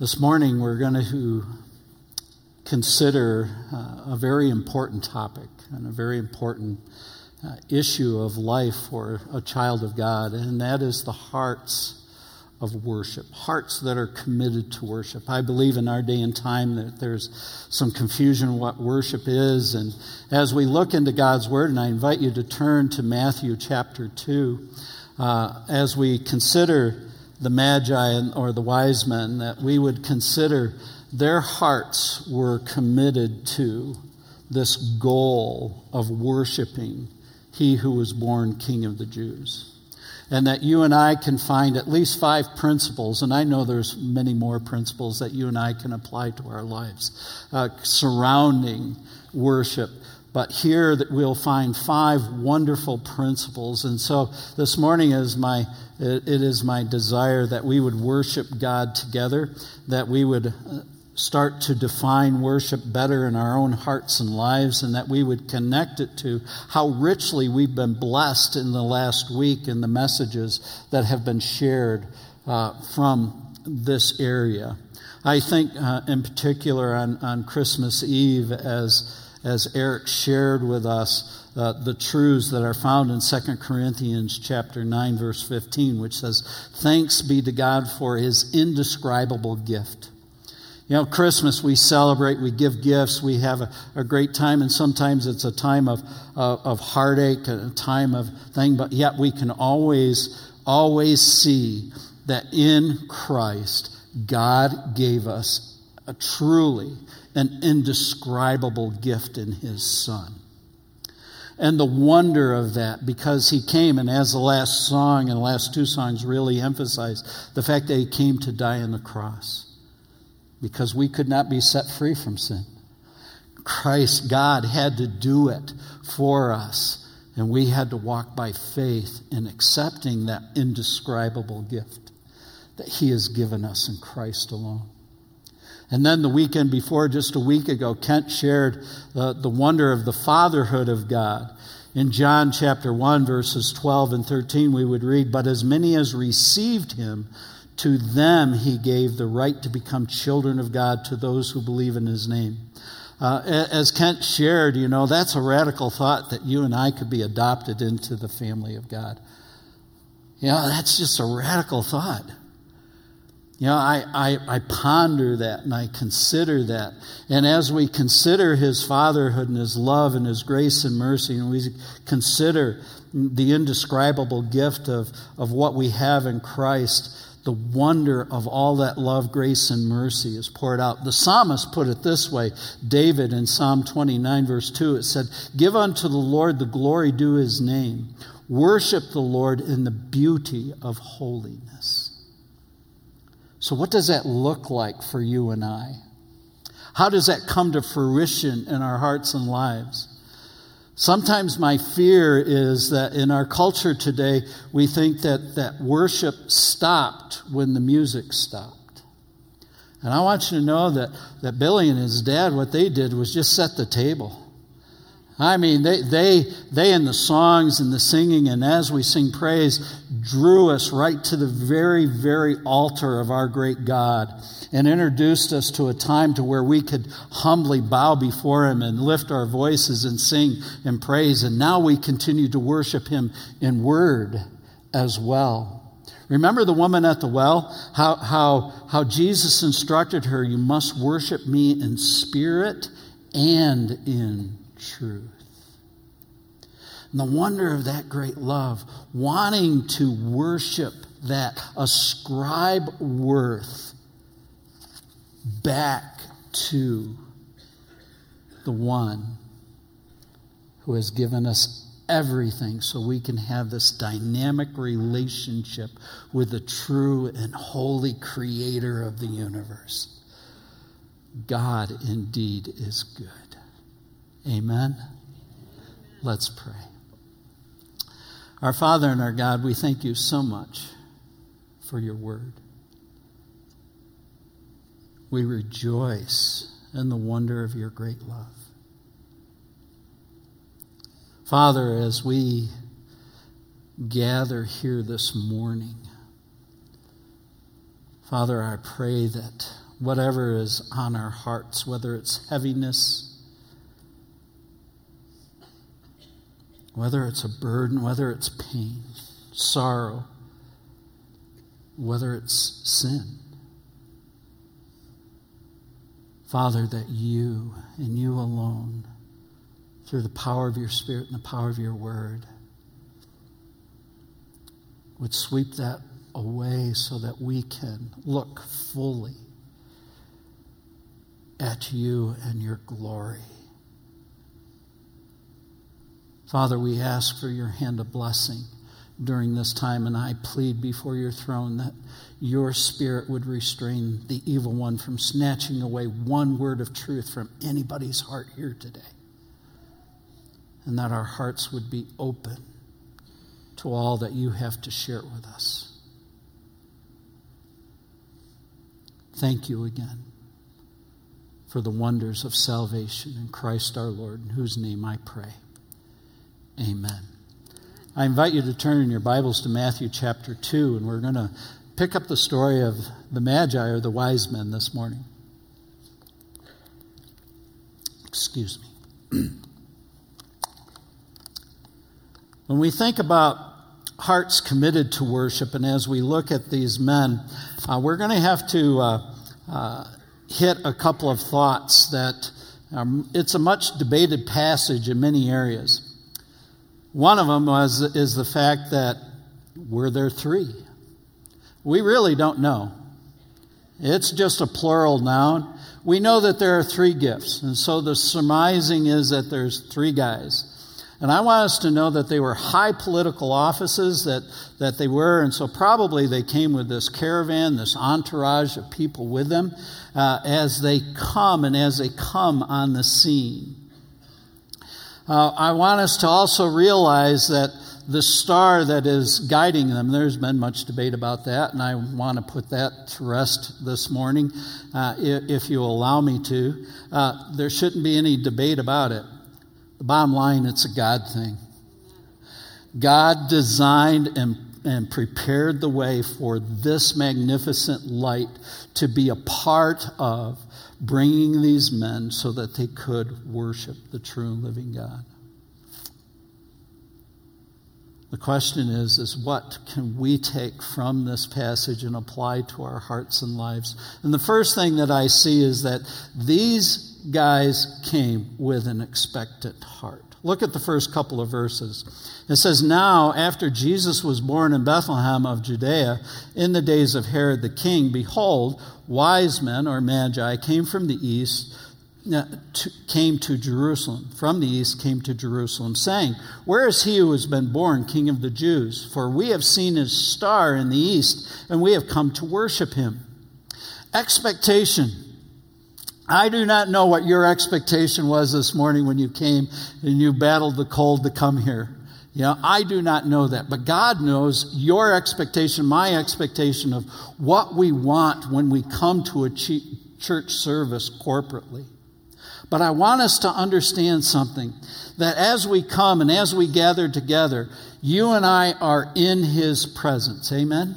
This morning, we're going to consider uh, a very important topic and a very important uh, issue of life for a child of God, and that is the hearts of worship, hearts that are committed to worship. I believe in our day and time that there's some confusion what worship is, and as we look into God's Word, and I invite you to turn to Matthew chapter 2, uh, as we consider the Magi or the wise men, that we would consider their hearts were committed to this goal of worshiping he who was born King of the Jews. And that you and I can find at least five principles, and I know there's many more principles that you and I can apply to our lives uh, surrounding worship but here that we'll find five wonderful principles. And so this morning is my it is my desire that we would worship God together, that we would uh, start to define worship better in our own hearts and lives, and that we would connect it to how richly we've been blessed in the last week in the messages that have been shared uh, from this area. I think, uh, in particular, on, on Christmas Eve, as as Eric shared with us uh, the truths that are found in 2 Corinthians chapter 9 verse 15 which says thanks be to God for his indescribable gift. You know, Christmas we celebrate, we give gifts, we have a, a great time, and sometimes it's a time of, uh, of heartache, a time of thing, but yet we can always, always see that in Christ, God gave us a truly an indescribable gift in his son. And the wonder of that, because he came, and as the last song and the last two songs really emphasize, the fact that he came to die on the cross. Because we could not be set free from sin. Christ, God, had to do it for us. And we had to walk by faith in accepting that indescribable gift that He has given us in Christ alone. And then the weekend before, just a week ago, Kent shared the, the wonder of the fatherhood of God. In John chapter 1, verses 12 and 13, we would read, But as many as received him, to them he gave the right to become children of God to those who believe in his name. Uh, as Kent shared, you know, that's a radical thought that you and I could be adopted into the family of God. You know, that's just a radical thought. You know, I, I, I, ponder that and I consider that. And as we consider his fatherhood and his love and his grace and mercy, and we consider the indescribable gift of, of what we have in Christ, the wonder of all that love, grace, and mercy is poured out. The psalmist put it this way David in Psalm 29, verse 2, it said, Give unto the Lord the glory due his name, worship the Lord in the beauty of holiness. So, what does that look like for you and I? How does that come to fruition in our hearts and lives? Sometimes my fear is that in our culture today, we think that, that worship stopped when the music stopped. And I want you to know that, that Billy and his dad, what they did was just set the table. I mean, they, they, they in the songs and the singing, and as we sing praise, drew us right to the very, very altar of our great God and introduced us to a time to where we could humbly bow before Him and lift our voices and sing and praise. And now we continue to worship Him in word as well. Remember the woman at the well? How, how, how Jesus instructed her, You must worship me in spirit and in truth. And the wonder of that great love, wanting to worship that, ascribe worth back to the one who has given us everything so we can have this dynamic relationship with the true and holy creator of the universe. God indeed is good. Amen. Let's pray. Our Father and our God, we thank you so much for your word. We rejoice in the wonder of your great love. Father, as we gather here this morning, Father, I pray that whatever is on our hearts, whether it's heaviness, whether it's a burden, whether it's pain, sorrow, whether it's sin. Father, that you and you alone, through the power of your Spirit and the power of your word, would sweep that away so that we can look fully at you and your glory. Father, we ask for your hand of blessing during this time, and I plead before your throne that your spirit would restrain the evil one from snatching away one word of truth from anybody's heart here today. And that our hearts would be open to all that you have to share with us. Thank you again for the wonders of salvation in Christ our Lord, in whose name I pray. Amen. I invite you to turn in your Bibles to Matthew chapter 2, and we're going to pick up the story of the Magi or the wise men this morning. Excuse me. when we think about hearts committed to worship, and as we look at these men, uh, we're going to have to uh, uh, hit a couple of thoughts that um, it's a much debated passage in many areas. One of them was, is the fact that were there three? We really don't know. It's just a plural noun. We know that there are three gifts, and so the surmising is that there's three guys. And I want us to know that they were high political offices, that, that they were, and so probably they came with this caravan, this entourage of people with them uh, as they come and as they come on the scene. Uh, I want us to also realize that the star that is guiding them, there's been much debate about that, and I want to put that to rest this morning, uh, if, if, you allow me to. Uh, there shouldn't be any debate about it. The bottom line, it's a God thing. God designed and, and prepared the way for this magnificent light to be a part of bringing these men so that they could worship the true and living God. The question is, is what can we take from this passage and apply to our hearts and lives? And the first thing that I see is that these guys came with an expectant heart. Look at the first couple of verses. It says, Now, after Jesus was born in Bethlehem of Judea, in the days of Herod the king, behold, wise men or magi came from the east, uh, to, came to Jerusalem, from the east came to Jerusalem, saying, Where is he who has been born king of the Jews? For we have seen his star in the east, and we have come to worship him. Expectation I do not know what your expectation was this morning when you came and you battled the cold to come here. You know, I do not know that, but God knows your expectation, my expectation of what we want when we come to a church service corporately. But I want us to understand something that as we come and as we gather together, you and I are in His presence. Amen?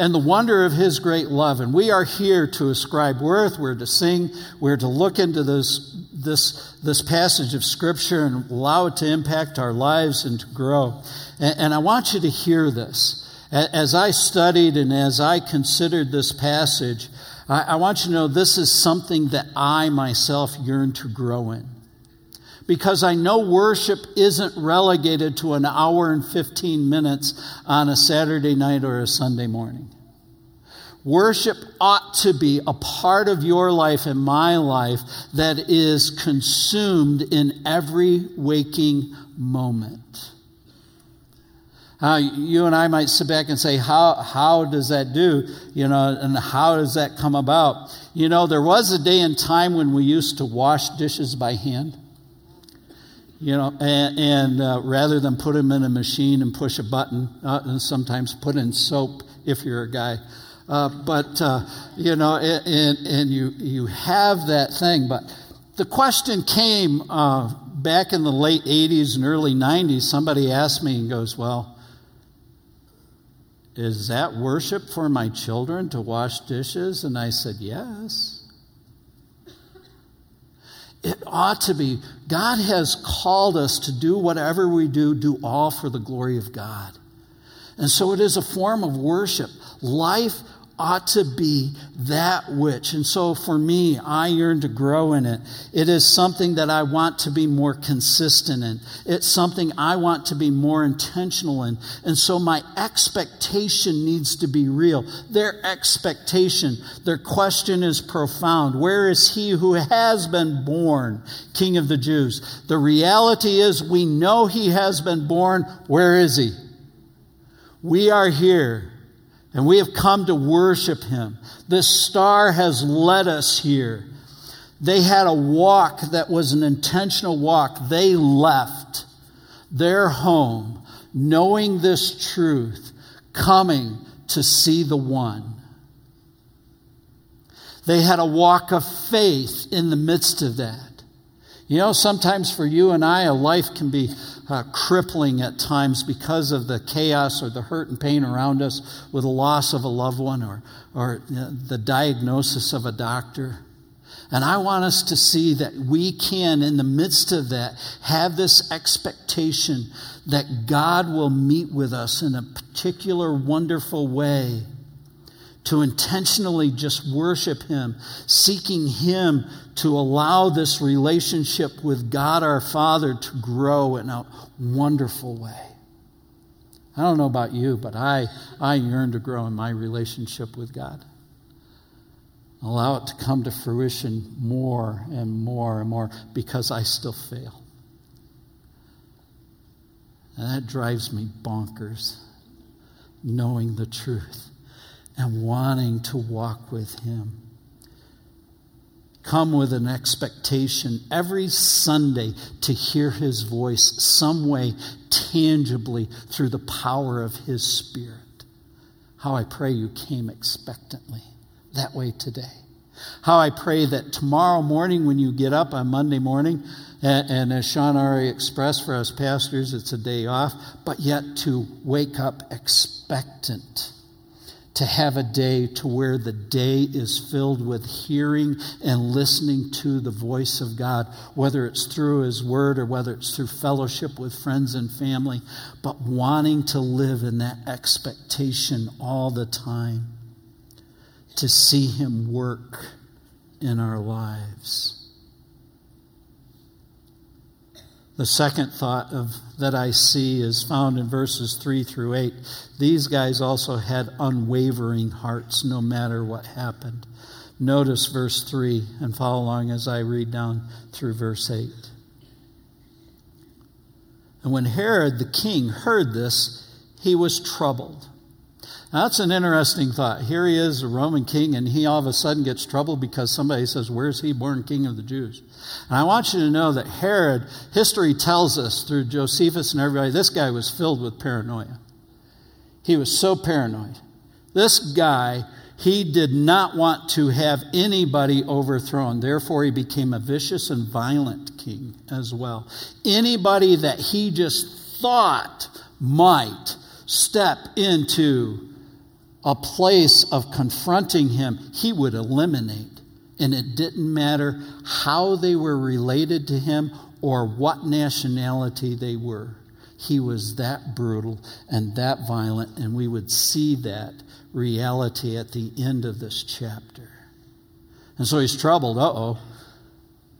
And the wonder of his great love. And we are here to ascribe worth, we're to sing, we're to look into this, this, this passage of Scripture and allow it to impact our lives and to grow. And, and I want you to hear this. As I studied and as I considered this passage, I, I want you to know this is something that I myself yearn to grow in because I know worship isn't relegated to an hour and 15 minutes on a Saturday night or a Sunday morning. Worship ought to be a part of your life and my life that is consumed in every waking moment. You and I might sit back and say, how, how does that do? You know, and how does that come about? You know, there was a day and time when we used to wash dishes by hand. You know, and, and uh, rather than put them in a machine and push a button, uh, and sometimes put in soap if you're a guy. Uh, but, uh, you know, and, and you, you have that thing. But the question came uh, back in the late 80s and early 90s. Somebody asked me and goes, Well, Is that worship for my children to wash dishes? And I said, Yes. It ought to be. God has called us to do whatever we do, do all for the glory of God. And so it is a form of worship. Life ought to be that which. And so for me, I yearn to grow in it. It is something that I want to be more consistent in. It's something I want to be more intentional in. And so my expectation needs to be real. Their expectation, their question is profound. Where is he who has been born, King of the Jews? The reality is we know he has been born. Where is he? We are here and we have come to worship him. This star has led us here. They had a walk that was an intentional walk. They left their home knowing this truth, coming to see the one. They had a walk of faith in the midst of that. You know, sometimes for you and I, a life can be uh, crippling at times because of the chaos or the hurt and pain around us with the loss of a loved one or, or the diagnosis of a doctor. And I want us to see that we can, in the midst of that, have this expectation that God will meet with us in a particular wonderful way to intentionally just worship Him, seeking Him to allow this relationship with God our Father to grow in a wonderful way. I don't know about you, but I, I yearn to grow in my relationship with God. Allow it to come to fruition more and more and more because I still fail. And that drives me bonkers, knowing the truth and wanting to walk with Him. Come with an expectation every Sunday to hear His voice some way tangibly through the power of His Spirit. How I pray you came expectantly that way today. How I pray that tomorrow morning when you get up on Monday morning, and, and, as Sean already expressed for us pastors, it's a day off, but yet to wake up expectant to have a day to where the day is filled with hearing and listening to the voice of God, whether it's through His Word or whether it's through fellowship with friends and family, but wanting to live in that expectation all the time to see Him work in our lives. The second thought of, that I see is found in verses 3 through 8. These guys also had unwavering hearts no matter what happened. Notice verse 3 and follow along as I read down through verse 8. And when Herod the king heard this, he was troubled that's an interesting thought. Here he is, a Roman king, and he all of a sudden gets troubled because somebody says, Where's he born king of the Jews? And I want you to know that Herod, history tells us through Josephus and everybody, this guy was filled with paranoia. He was so paranoid. This guy, he did not want to have anybody overthrown. Therefore, he became a vicious and violent king as well. Anybody that he just thought might step into a place of confronting him, he would eliminate. And it didn't matter how they were related to him or what nationality they were. He was that brutal and that violent, and we would see that reality at the end of this chapter. And so he's troubled. Uh oh.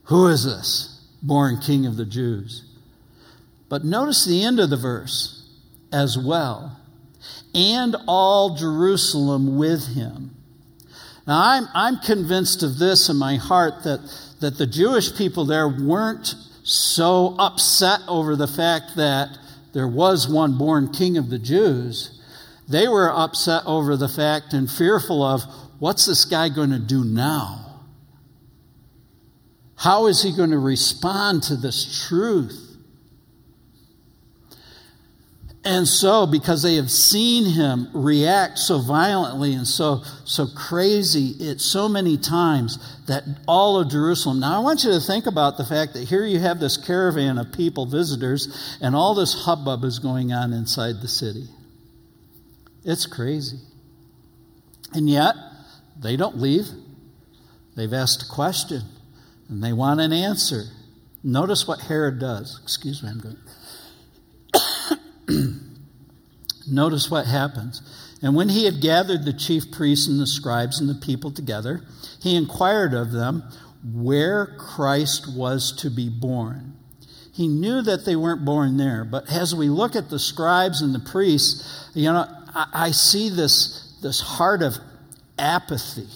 Who is this? Born king of the Jews. But notice the end of the verse as well and all Jerusalem with him. Now, I'm, I'm convinced of this in my heart that, that the Jewish people there weren't so upset over the fact that there was one born king of the Jews. They were upset over the fact and fearful of what's this guy going to do now? How is he going to respond to this truth? And so, because they have seen him react so violently and so, so crazy it so many times that all of Jerusalem. Now, I want you to think about the fact that here you have this caravan of people, visitors, and all this hubbub is going on inside the city. It's crazy. And yet, they don't leave. They've asked a question and they want an answer. Notice what Herod does. Excuse me, I'm going. Notice what happens. And when he had gathered the chief priests and the scribes and the people together, he inquired of them where Christ was to be born. He knew that they weren't born there, but as we look at the scribes and the priests, you know, I, I see this, this heart of apathy.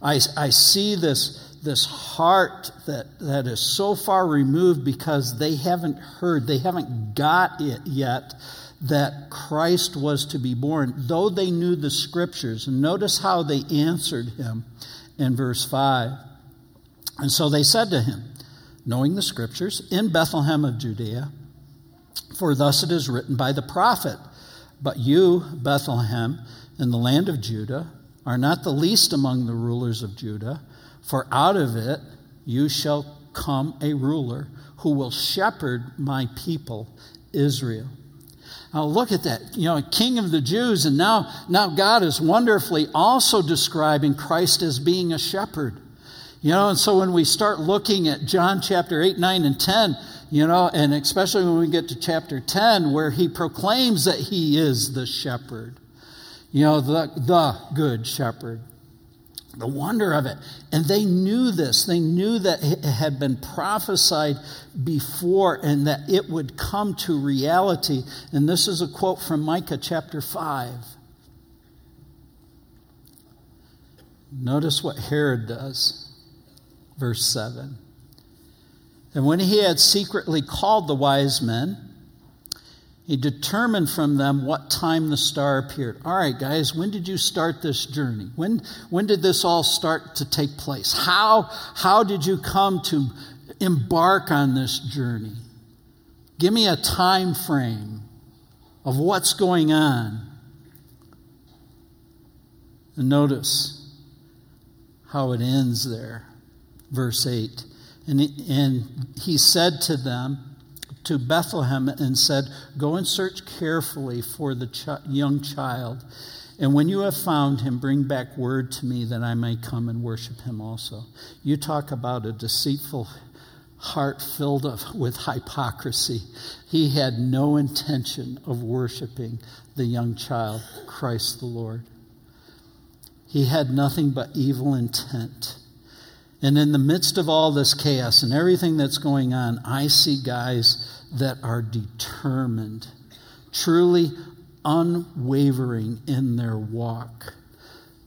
I, I see this, this heart that, that is so far removed because they haven't heard, they haven't got it yet that Christ was to be born, though they knew the scriptures. Notice how they answered him in verse 5. And so they said to him, knowing the scriptures, in Bethlehem of Judea, for thus it is written by the prophet, But you, Bethlehem, in the land of Judah, are not the least among the rulers of Judah, for out of it you shall come a ruler who will shepherd my people, Israel. Now look at that. You know, King of the Jews, and now, now God is wonderfully also describing Christ as being a shepherd. You know, and so when we start looking at John chapter 8, 9, and 10, you know, and especially when we get to chapter 10, where he proclaims that he is the shepherd, you know, the, the good shepherd. The wonder of it. And they knew this. They knew that it had been prophesied before and that it would come to reality. And this is a quote from Micah chapter 5. Notice what Herod does. Verse 7. And when he had secretly called the wise men, he determined from them what time the star appeared. All right, guys, when did you start this journey? When, when did this all start to take place? How, how did you come to embark on this journey? Give me a time frame of what's going on. And notice how it ends there. Verse 8. And and he said to them, to Bethlehem and said, Go and search carefully for the ch- young child. And when you have found him, bring back word to me that I may come and worship him also. You talk about a deceitful heart filled with hypocrisy. He had no intention of worshiping the young child, Christ the Lord. He had nothing but evil intent. And in the midst of all this chaos and everything that's going on, I see guys that are determined, truly unwavering in their walk,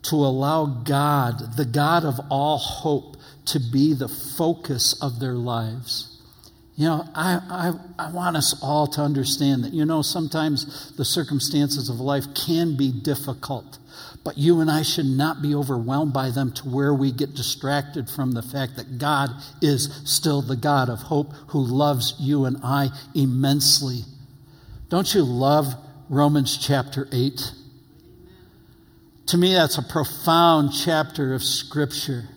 to allow God, the God of all hope, to be the focus of their lives. You know, I, I, I want us all to understand that, you know, sometimes the circumstances of life can be difficult. But you and I should not be overwhelmed by them to where we get distracted from the fact that God is still the God of hope who loves you and I immensely. Don't you love Romans chapter 8? To me, that's a profound chapter of Scripture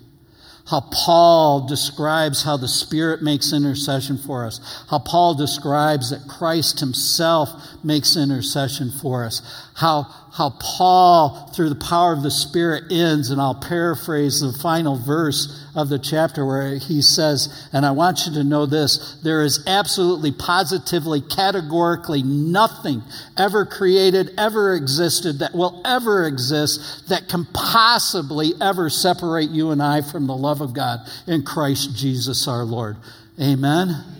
how Paul describes how the Spirit makes intercession for us, how Paul describes that Christ himself makes intercession for us, how, how Paul, through the power of the Spirit, ends, and I'll paraphrase the final verse of the chapter where he says, and I want you to know this there is absolutely, positively, categorically nothing ever created, ever existed, that will ever exist that can possibly ever separate you and I from the love of God in Christ Jesus our Lord. Amen.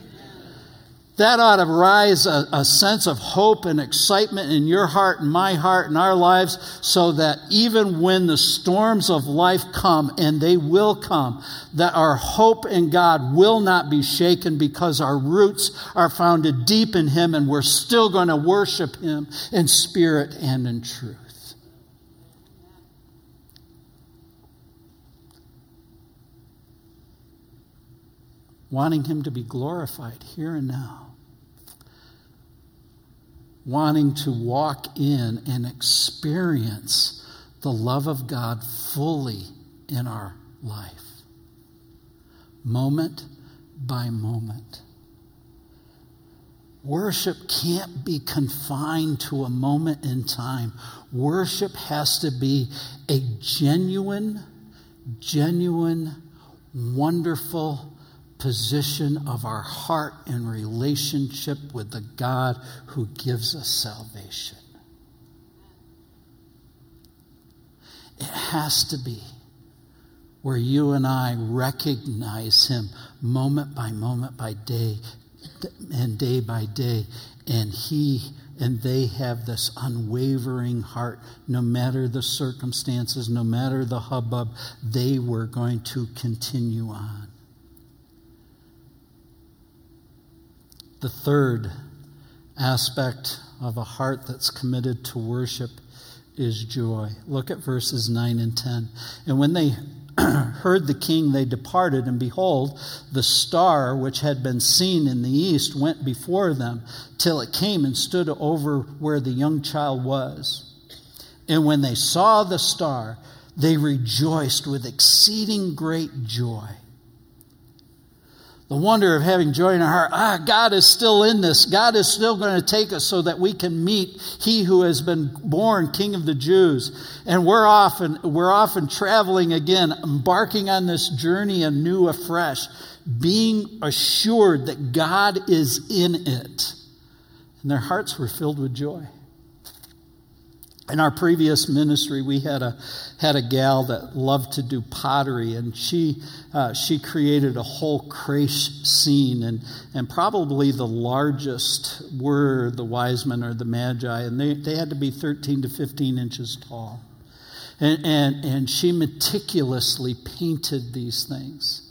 That ought to rise a, a, sense of hope and excitement in your heart and my heart and our lives so that even when the storms of life come, and they will come, that our hope in God will not be shaken because our roots are founded deep in Him and we're still going to worship Him in spirit and in truth. Wanting Him to be glorified here and now wanting to walk in and experience the love of God fully in our life, moment by moment. Worship can't be confined to a moment in time. Worship has to be a genuine, genuine, wonderful position of our heart in relationship with the God who gives us salvation. It has to be where you and I recognize Him moment by moment by day and day by day. And He and they have this unwavering heart. No matter the circumstances, no matter the hubbub, they were going to continue on. The third aspect of a heart that's committed to worship is joy. Look at verses 9 and 10. And when they heard the king, they departed, and behold, the star which had been seen in the east went before them till it came and stood over where the young child was. And when they saw the star, they rejoiced with exceeding great joy the wonder of having joy in our heart. Ah, God is still in this. God is still going to take us so that we can meet He who has been born King of the Jews. And we're often we're often traveling again, embarking on this journey anew, afresh, being assured that God is in it. And their hearts were filled with joy. In our previous ministry, we had a had a gal that loved to do pottery, and she uh, she created a whole creche scene, and and probably the largest were the wise men or the magi, and they, they had to be 13 to 15 inches tall, and and and she meticulously painted these things.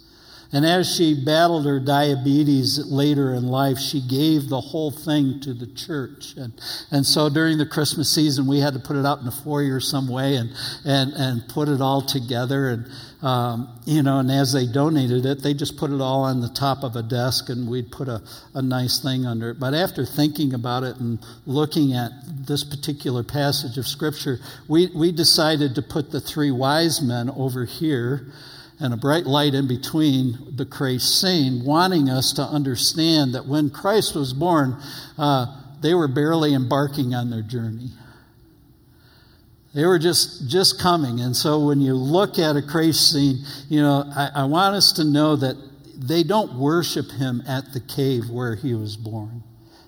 And as she battled her diabetes later in life, she gave the whole thing to the church. And, and so during the Christmas season, we had to put it out in the foyer some way and, and, and put it all together. And, um, you know, and as they donated it, they just put it all on the top of a desk and we'd put a, a nice thing under it. But after thinking about it and looking at this particular passage of Scripture, we, we decided to put the three wise men over here and a bright light in between the scene, wanting us to understand that when Christ was born, uh, they were barely embarking on their journey. They were just, just coming. And so when you look at a scene, you know, I, I want us to know that they don't worship him at the cave where he was born.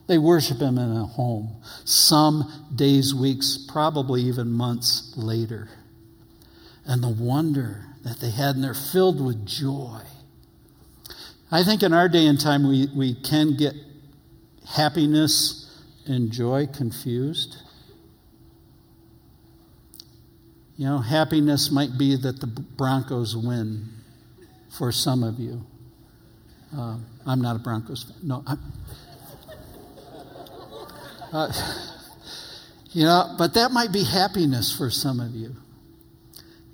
They worship him in a home, some days, weeks, probably even months later. And the wonder that they had, and they're filled with joy. I think in our day and time, we, we can get happiness and joy confused. You know, happiness might be that the Broncos win for some of you. Uh, I'm not a Broncos fan. No. Uh, you know, but that might be happiness for some of you.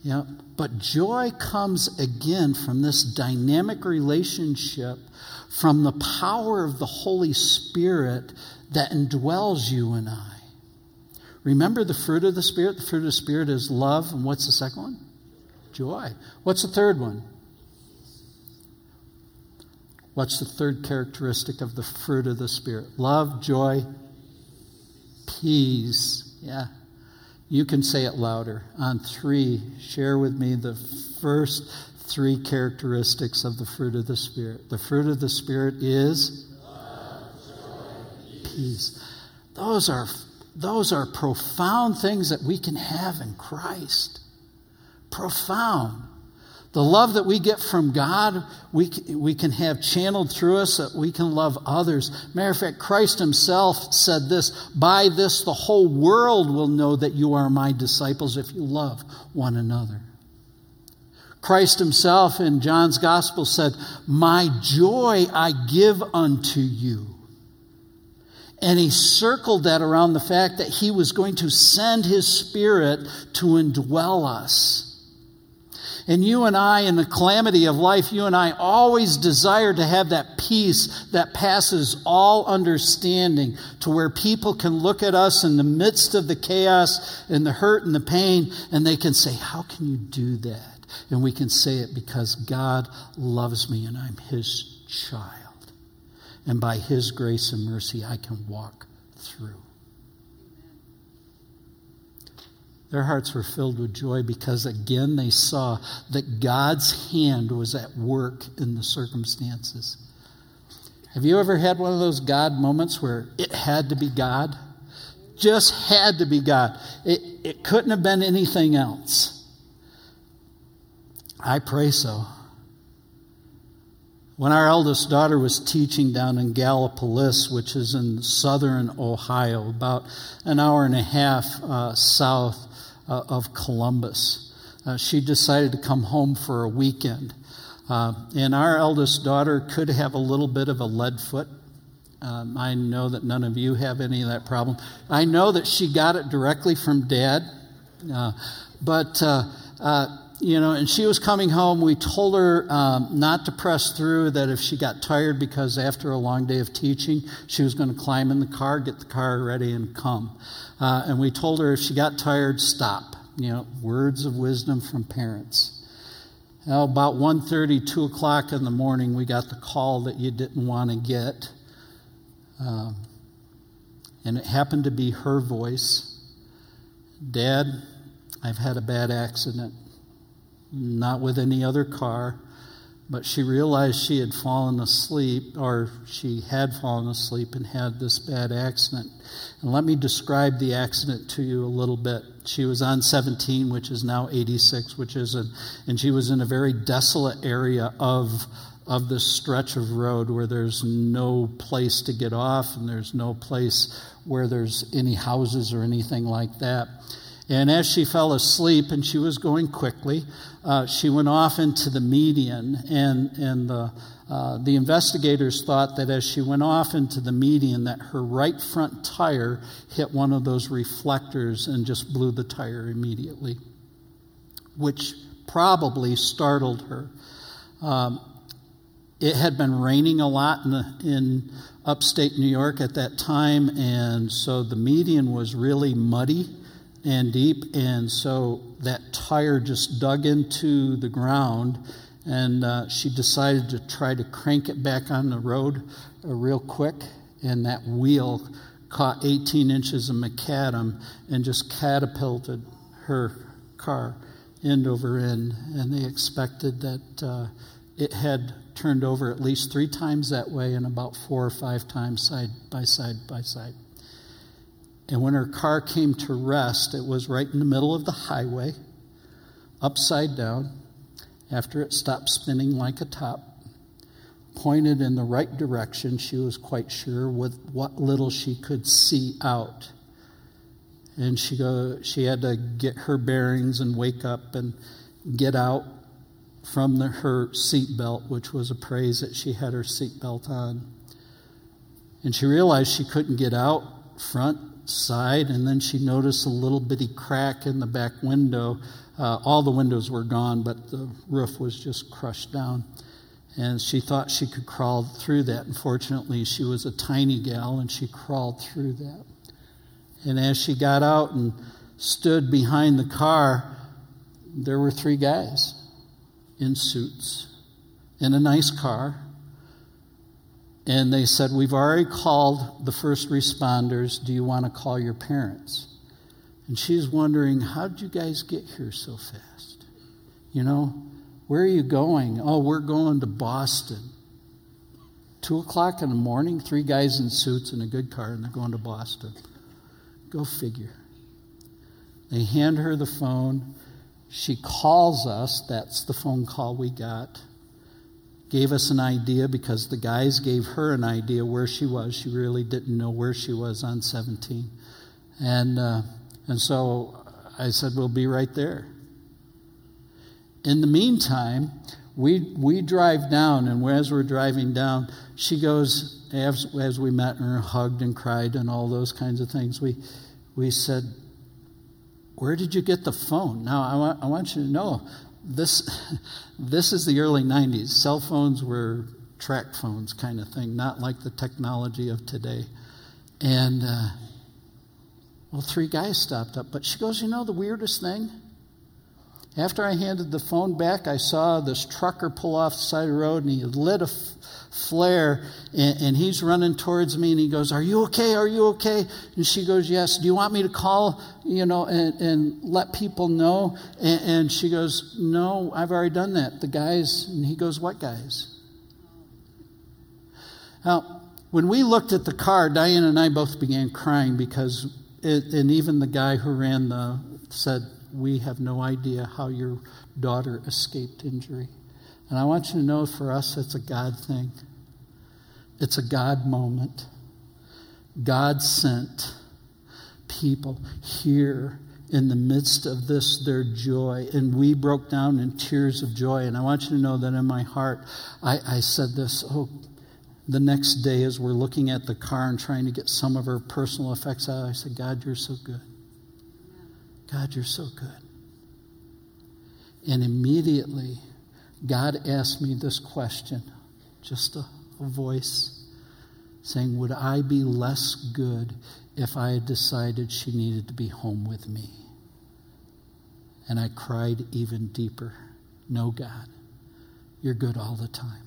Know, but joy comes again from this dynamic relationship, from the power of the Holy Spirit that indwells you and I. Remember the fruit of the Spirit? The fruit of the Spirit is love. And what's the second one? Joy. What's the third one? What's the third characteristic of the fruit of the Spirit? Love, joy, peace. Yeah. You can say it louder. On three, share with me the first three characteristics of the fruit of the Spirit. The fruit of the Spirit is peace. Those are, those are profound things that we can have in Christ. Profound. The love that we get from God, we, we can have channeled through us that we can love others. Matter of fact, Christ himself said this By this, the whole world will know that you are my disciples if you love one another. Christ himself in John's gospel said, My joy I give unto you. And he circled that around the fact that he was going to send his spirit to indwell us. And you and I, in the calamity of life, you and I always desire to have that peace that passes all understanding to where people can look at us in the midst of the chaos and the hurt and the pain and they can say, How can you do that? And we can say it because God loves me and I'm his child. and by His grace and mercy, I can walk through. Their hearts were filled with joy because again they saw that God's hand was at work in the circumstances. Have you ever had one of those God moments where it had to be God? Just had to be God. It, it couldn't have been anything else. I pray so. When our eldest daughter was teaching down in Gallipolis, which is in southern Ohio, about an hour and a half uh, south uh, of Columbus, uh, she decided to come home for a weekend. Uh, and our eldest daughter could have a little bit of a lead foot. Um, I know that none of you have any of that problem. I know that she got it directly from dad, uh, but uh, you know, and she was coming home. We told her um, not to press through, that if she got tired because after a long day of teaching, she was going to climb in the car, get the car ready, and come. Uh, and we told her if she got tired, stop. You know, words of wisdom from parents. Now, about 1.30, 2 o'clock in the morning, we got the call that you didn't want to get. Um, and it happened to be her voice. Dad, I've had a bad accident not with any other car, but she realized she had fallen asleep, or she had fallen asleep and had this bad accident. And let me describe the accident to you a little bit. She was on 17, which is now 86, which is a, and she was in a very desolate area of of this stretch of road where there's no place to get off and there's no place where there's any houses or anything like that. And as she fell asleep, and she was going quickly, uh, she went off into the median. And, and the, uh, the investigators thought that as she went off into the median, that her right front tire hit one of those reflectors and just blew the tire immediately, which probably startled her. Um, it had been raining a lot in, the, in upstate New York at that time, and so the median was really muddy and deep, and so that tire just dug into the ground, and uh, she decided to try to crank it back on the road uh, real quick, and that wheel caught 18 inches of macadam and just catapulted her car end over end, and they expected that uh, it had turned over at least three times that way and about four or five times side by side by side. And when her car came to rest, it was right in the middle of the highway, upside down, after it stopped spinning like a top, pointed in the right direction, she was quite sure, with what little she could see out. And she, go, she had to get her bearings and wake up and get out from the, her seatbelt, which was a praise that she had her seatbelt on. And she realized she couldn't get out front side, and then she noticed a little bitty crack in the back window. Uh, all the windows were gone, but the roof was just crushed down. And she thought she could crawl through that. Unfortunately, she was a tiny gal, and she crawled through that. And as she got out and stood behind the car, there were three guys in suits in a nice car and they said, We've already called the first responders. Do you want to call your parents? And she's wondering, How did you guys get here so fast? You know, where are you going? Oh, we're going to Boston. Two o'clock in the morning, three guys in suits in a good car, and they're going to Boston. Go figure. They hand her the phone. She calls us. That's the phone call we got gave us an idea because the guys gave her an idea where she was. She really didn't know where she was on 17. And, uh, and so I said, We'll be right there. In the meantime, we, we drive down, and as we're driving down, she goes, as, as we met her, hugged and cried and all those kinds of things, we, we said, Where did you get the phone? Now, I want, I want you to know this, this is the early 90s. Cell phones were track phones kind of thing, not like the technology of today. And, uh, well, three guys stopped up. But she goes, You know the weirdest thing? After I handed the phone back, I saw this trucker pull off the side of the road and he lit a f- flare and, and, he's running towards me and he goes, Are you okay? Are you okay? And she goes, Yes. Do you want me to call, you know, and, and let people know? And, and she goes, No, I've already done that. The guys, and he goes, What guys? Now, when we looked at the car, Diane and I both began crying because, it, and even the guy who ran the said, We have no idea how your daughter escaped injury. And I want you to know for us, it's a God thing, it's a God moment. God sent people here in the midst of this, their joy. And we broke down in tears of joy. And I want you to know that in my heart, I, I said this, oh, the next day as we're looking at the car and trying to get some of her personal effects out, I said, God, you're so good. God, you're so good. And immediately, God asked me this question, just a, a voice saying, Would I be less good if I had decided she needed to be home with me? And I cried even deeper. No, God, you're good all the time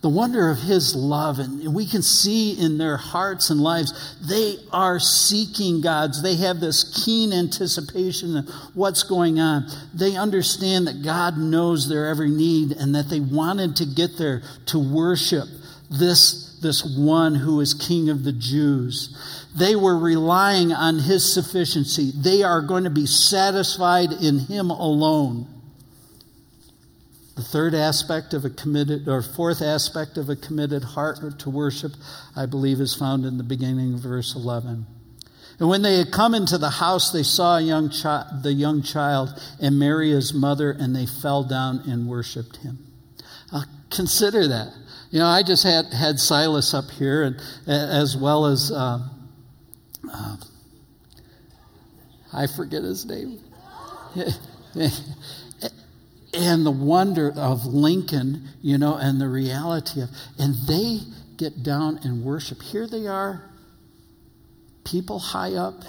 the wonder of his love and we can see in their hearts and lives they are seeking god's they have this keen anticipation of what's going on. They understand that god knows their every need and that they wanted to get there to worship this this one who is king of the jews. They were relying on his sufficiency. They are going to be satisfied in him alone the third aspect of a committed, or fourth aspect of a committed heart to worship, I believe, is found in the beginning of verse 11. And when they had come into the house, they saw young chi- the young child and Mary, his mother, and they fell down and worshiped him. Uh, consider that. You know, I just had, had Silas up here, and as well as uh, uh, I forget his name. and the wonder of Lincoln, you know, and the reality of, and they get down and worship. Here they are, people high up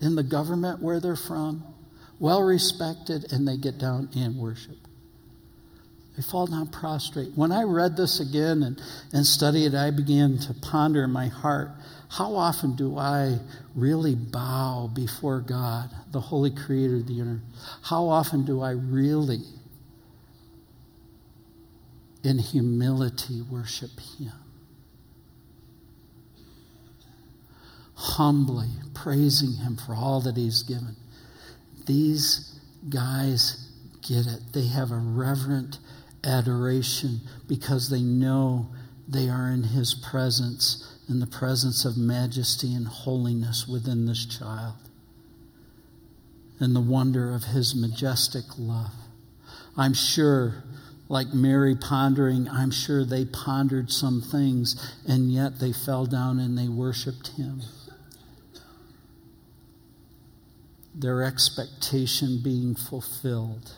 in the government where they're from, well respected, and they get down and worship. They fall down prostrate. When I read this again and, and studied it, I began to ponder in my heart how often do I really bow before God, the Holy Creator of the universe? How often do I really in humility worship Him. Humbly praising Him for all that He's given. These guys get it. They have a reverent adoration because they know they are in His presence, in the presence of majesty and holiness within this child, and the wonder of His majestic love. I'm sure like Mary pondering, I'm sure they pondered some things, and yet they fell down and they worshiped him. Their expectation being fulfilled.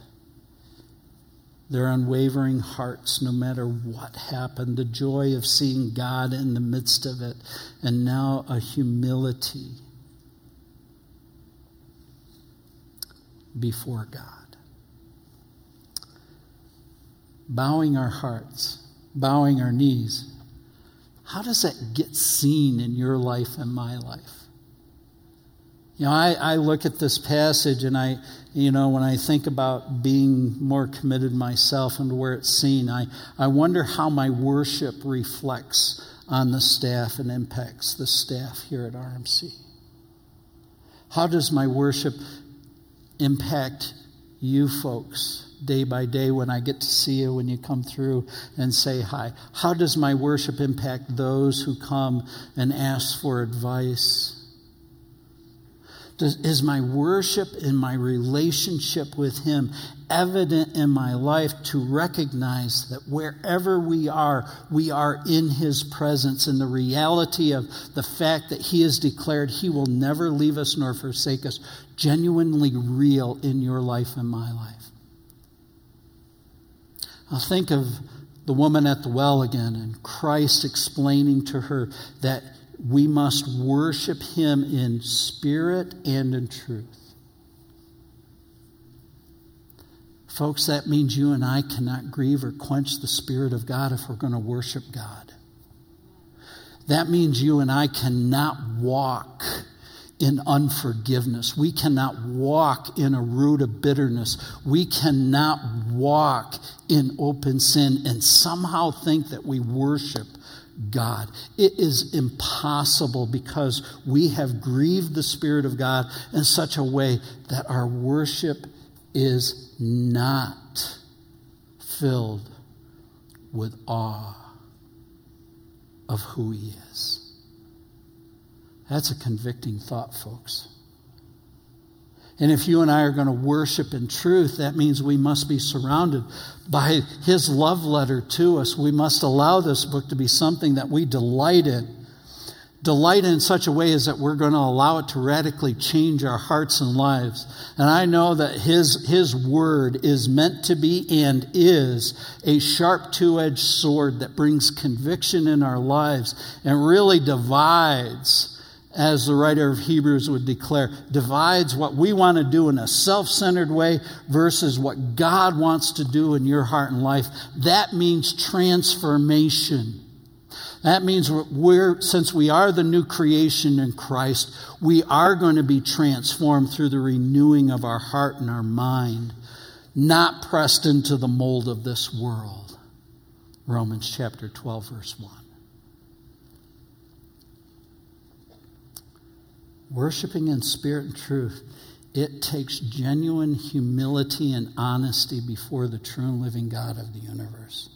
Their unwavering hearts, no matter what happened, the joy of seeing God in the midst of it, and now a humility before God bowing our hearts, bowing our knees, how does that get seen in your life and my life? You know, I, I look at this passage and I, you know, when I think about being more committed myself and where it's seen, I, I wonder how my worship reflects on the staff and impacts the staff here at RMC. How does my worship impact you folks? Day by day when I get to see you, when you come through and say hi? How does my worship impact those who come and ask for advice? Does, is my worship and my relationship with Him evident in my life to recognize that wherever we are, we are in His presence and the reality of the fact that He has declared He will never leave us nor forsake us, genuinely real in your life and my life? I'll think of the woman at the well again and Christ explaining to her that we must worship him in spirit and in truth. Folks, that means you and I cannot grieve or quench the Spirit of God if we're going to worship God. That means you and I cannot walk in unforgiveness. We cannot walk in a root of bitterness. We cannot walk in open sin and somehow think that we worship God. It is impossible because we have grieved the Spirit of God in such a way that our worship is not filled with awe of who He is. That's a convicting thought, folks. And if you and I are going to worship in truth, that means we must be surrounded by His love letter to us. We must allow this book to be something that we delight in. Delight in such a way as that we're going to allow it to radically change our hearts and lives. And I know that His, His Word is meant to be and is a sharp two edged sword that brings conviction in our lives and really divides as the writer of Hebrews would declare, divides what we want to do in a self centered way versus what God wants to do in your heart and life. That means transformation. That means we're, since we are the new creation in Christ, we are going to be transformed through the renewing of our heart and our mind, not pressed into the mold of this world. Romans chapter 12, verse 1. Worshiping in spirit and truth, it takes genuine humility and honesty before the true and living God of the universe.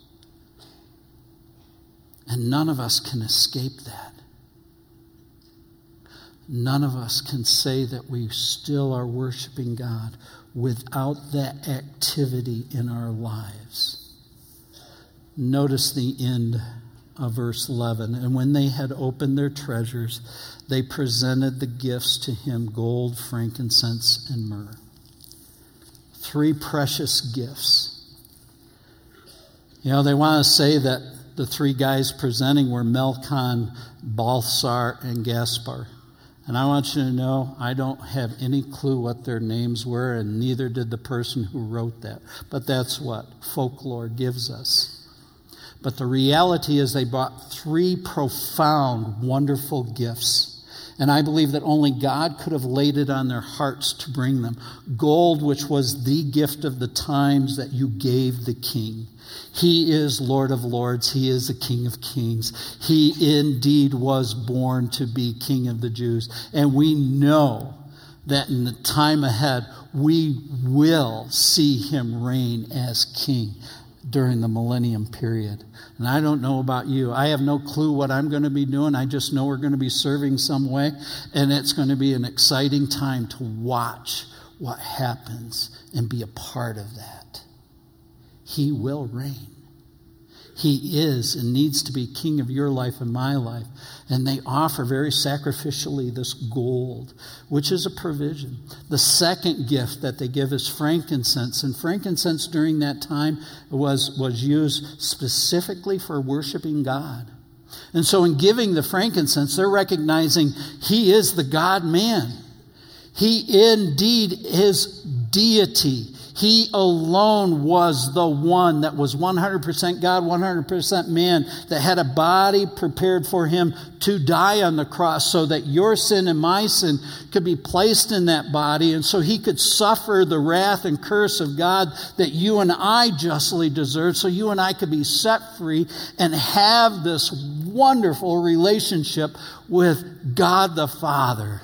And none of us can escape that. None of us can say that we still are worshiping God without that activity in our lives. Notice the end of verse 11. And when they had opened their treasures, they presented the gifts to him gold, frankincense, and myrrh. Three precious gifts. You know, they want to say that the three guys presenting were Melkon, Balthasar, and Gaspar. And I want you to know, I don't have any clue what their names were, and neither did the person who wrote that. But that's what folklore gives us. But the reality is, they brought three profound, wonderful gifts. And I believe that only God could have laid it on their hearts to bring them. Gold, which was the gift of the times that you gave the king. He is Lord of Lords. He is the King of Kings. He indeed was born to be King of the Jews. And we know that in the time ahead, we will see him reign as King during the millennium period. And I don't know about you. I have no clue what I'm going to be doing. I just know we're going to be serving some way. And it's going to be an exciting time to watch what happens and be a part of that. He will reign. He is and needs to be king of your life and my life. And they offer very sacrificially this gold, which is a provision. The second gift that they give is frankincense. And frankincense during that time was, was used specifically for worshiping God. And so, in giving the frankincense, they're recognizing He is the God man. He indeed is deity. He alone was the one that was 100% God, 100% man, that had a body prepared for him to die on the cross so that your sin and my sin could be placed in that body and so he could suffer the wrath and curse of God that you and I justly deserve so you and I could be set free and have this wonderful relationship with God the Father.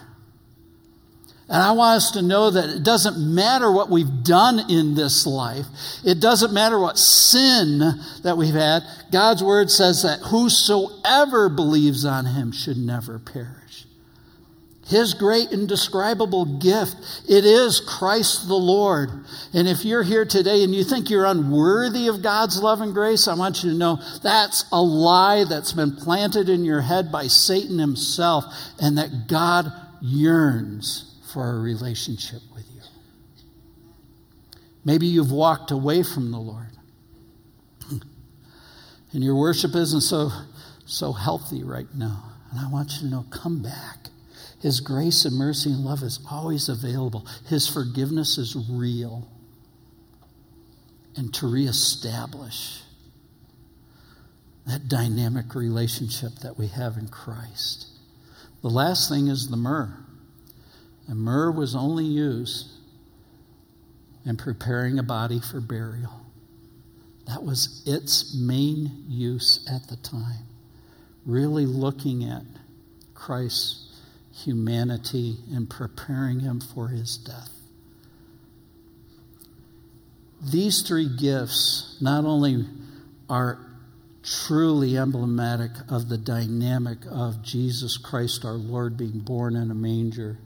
And I want us to know that it doesn't matter what we've done in this life. It doesn't matter what sin that we've had. God's word says that whosoever believes on him should never perish. His great indescribable gift, it is Christ the Lord. And if you're here today and you think you're unworthy of God's love and grace, I want you to know that's a lie that's been planted in your head by Satan himself and that God yearns for a relationship with you. Maybe you've walked away from the Lord. And your worship isn't so, so healthy right now. And I want you to know come back. His grace and mercy and love is always available, His forgiveness is real. and to reestablish that dynamic relationship that we have in Christ. The last thing is the myrrh. And myrrh was only used in preparing a body for burial. That was its main use at the time. Really looking at Christ's humanity and preparing him for his death. These three gifts not only are truly emblematic of the dynamic of Jesus Christ our Lord being born in a manger,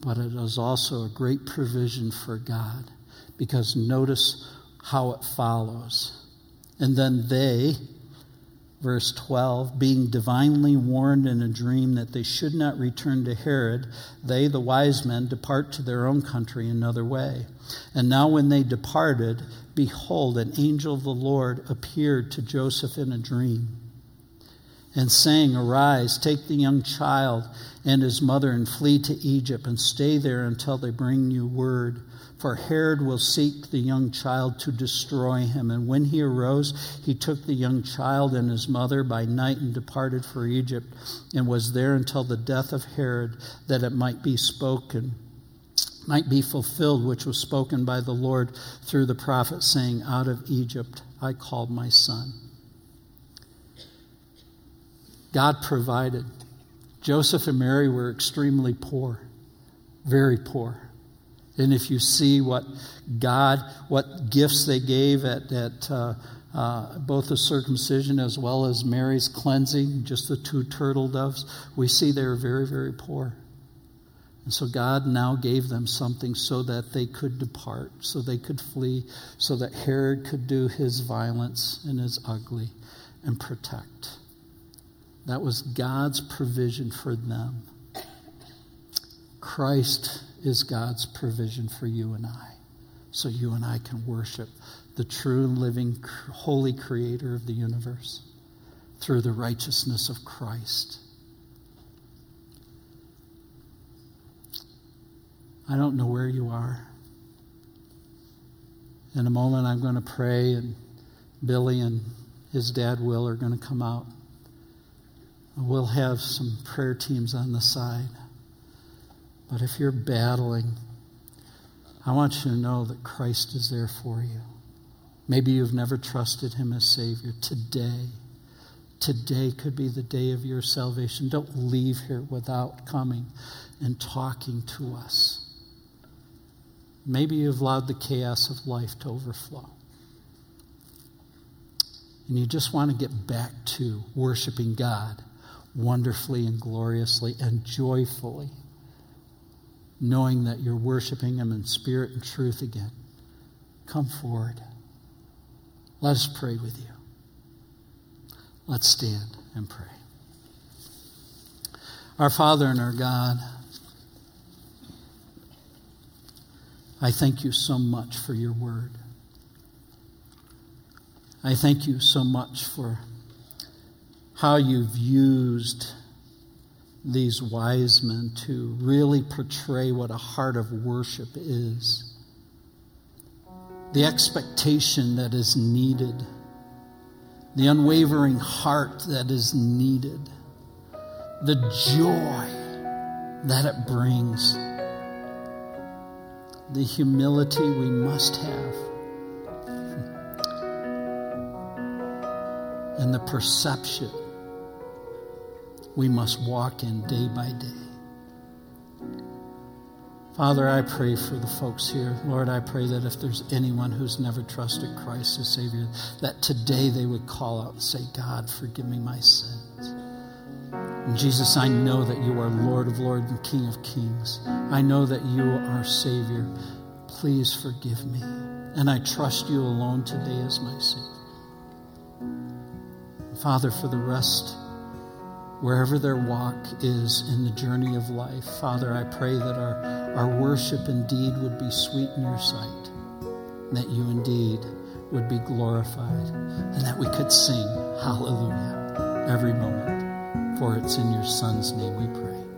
but it is also a great provision for God because notice how it follows. And then they, verse 12, being divinely warned in a dream that they should not return to Herod, they, the wise men, depart to their own country another way. And now, when they departed, behold, an angel of the Lord appeared to Joseph in a dream and saying, Arise, take the young child and his mother and flee to Egypt and stay there until they bring you word. For Herod will seek the young child to destroy him. And when he arose, he took the young child and his mother by night and departed for Egypt and was there until the death of Herod, that it might be spoken might be fulfilled, which was spoken by the Lord through the prophet, saying, Out of Egypt I called my son. God provided. Joseph and Mary were extremely poor, very poor. And if you see what God, what gifts they gave at, at uh, uh, both the circumcision as well as Mary's cleansing, just the two turtle doves, we see they were very, very poor. And so God now gave them something so that they could depart, so they could flee, so that Herod could do his violence and his ugly and protect. That was God's provision for them. Christ is God's provision for you and I, so you and I can worship the true and living, holy creator of the universe through the righteousness of Christ. I don't know where you are. In a moment, I'm going to pray, and Billy and his dad Will are going to come out. We'll have some prayer teams on the side. But if you're battling, I want you to know that Christ is there for you. Maybe you've never trusted him as Savior. Today, today could be the day of your salvation. Don't leave here without coming and talking to us. Maybe you've allowed the chaos of life to overflow. And you just want to get back to worshiping God wonderfully and gloriously and joyfully, knowing that you're worshiping Him in spirit and truth again. Come forward. Let us pray with you. Let's stand and pray. Our Father and our God, I thank you so much for your word. I thank you so much for how you've used these wise men to really portray what a heart of worship is. The expectation that is needed, the unwavering heart that is needed, the joy that it brings. The humility we must have, and the perception we must walk in day by day. Father, I pray for the folks here. Lord, I pray that if there's anyone who's never trusted Christ as Savior, that today they would call out and say, God, forgive me my sins. And Jesus, I know that you are Lord of Lords and King of Kings. I know that you are Savior. Please forgive me. And I trust you alone today as my Savior. Father, for the rest, wherever their walk is in the journey of life, Father, I pray that our, our worship indeed would be sweet in your sight, that you indeed would be glorified, and that we could sing hallelujah every moment. For it's in your Son's name we pray.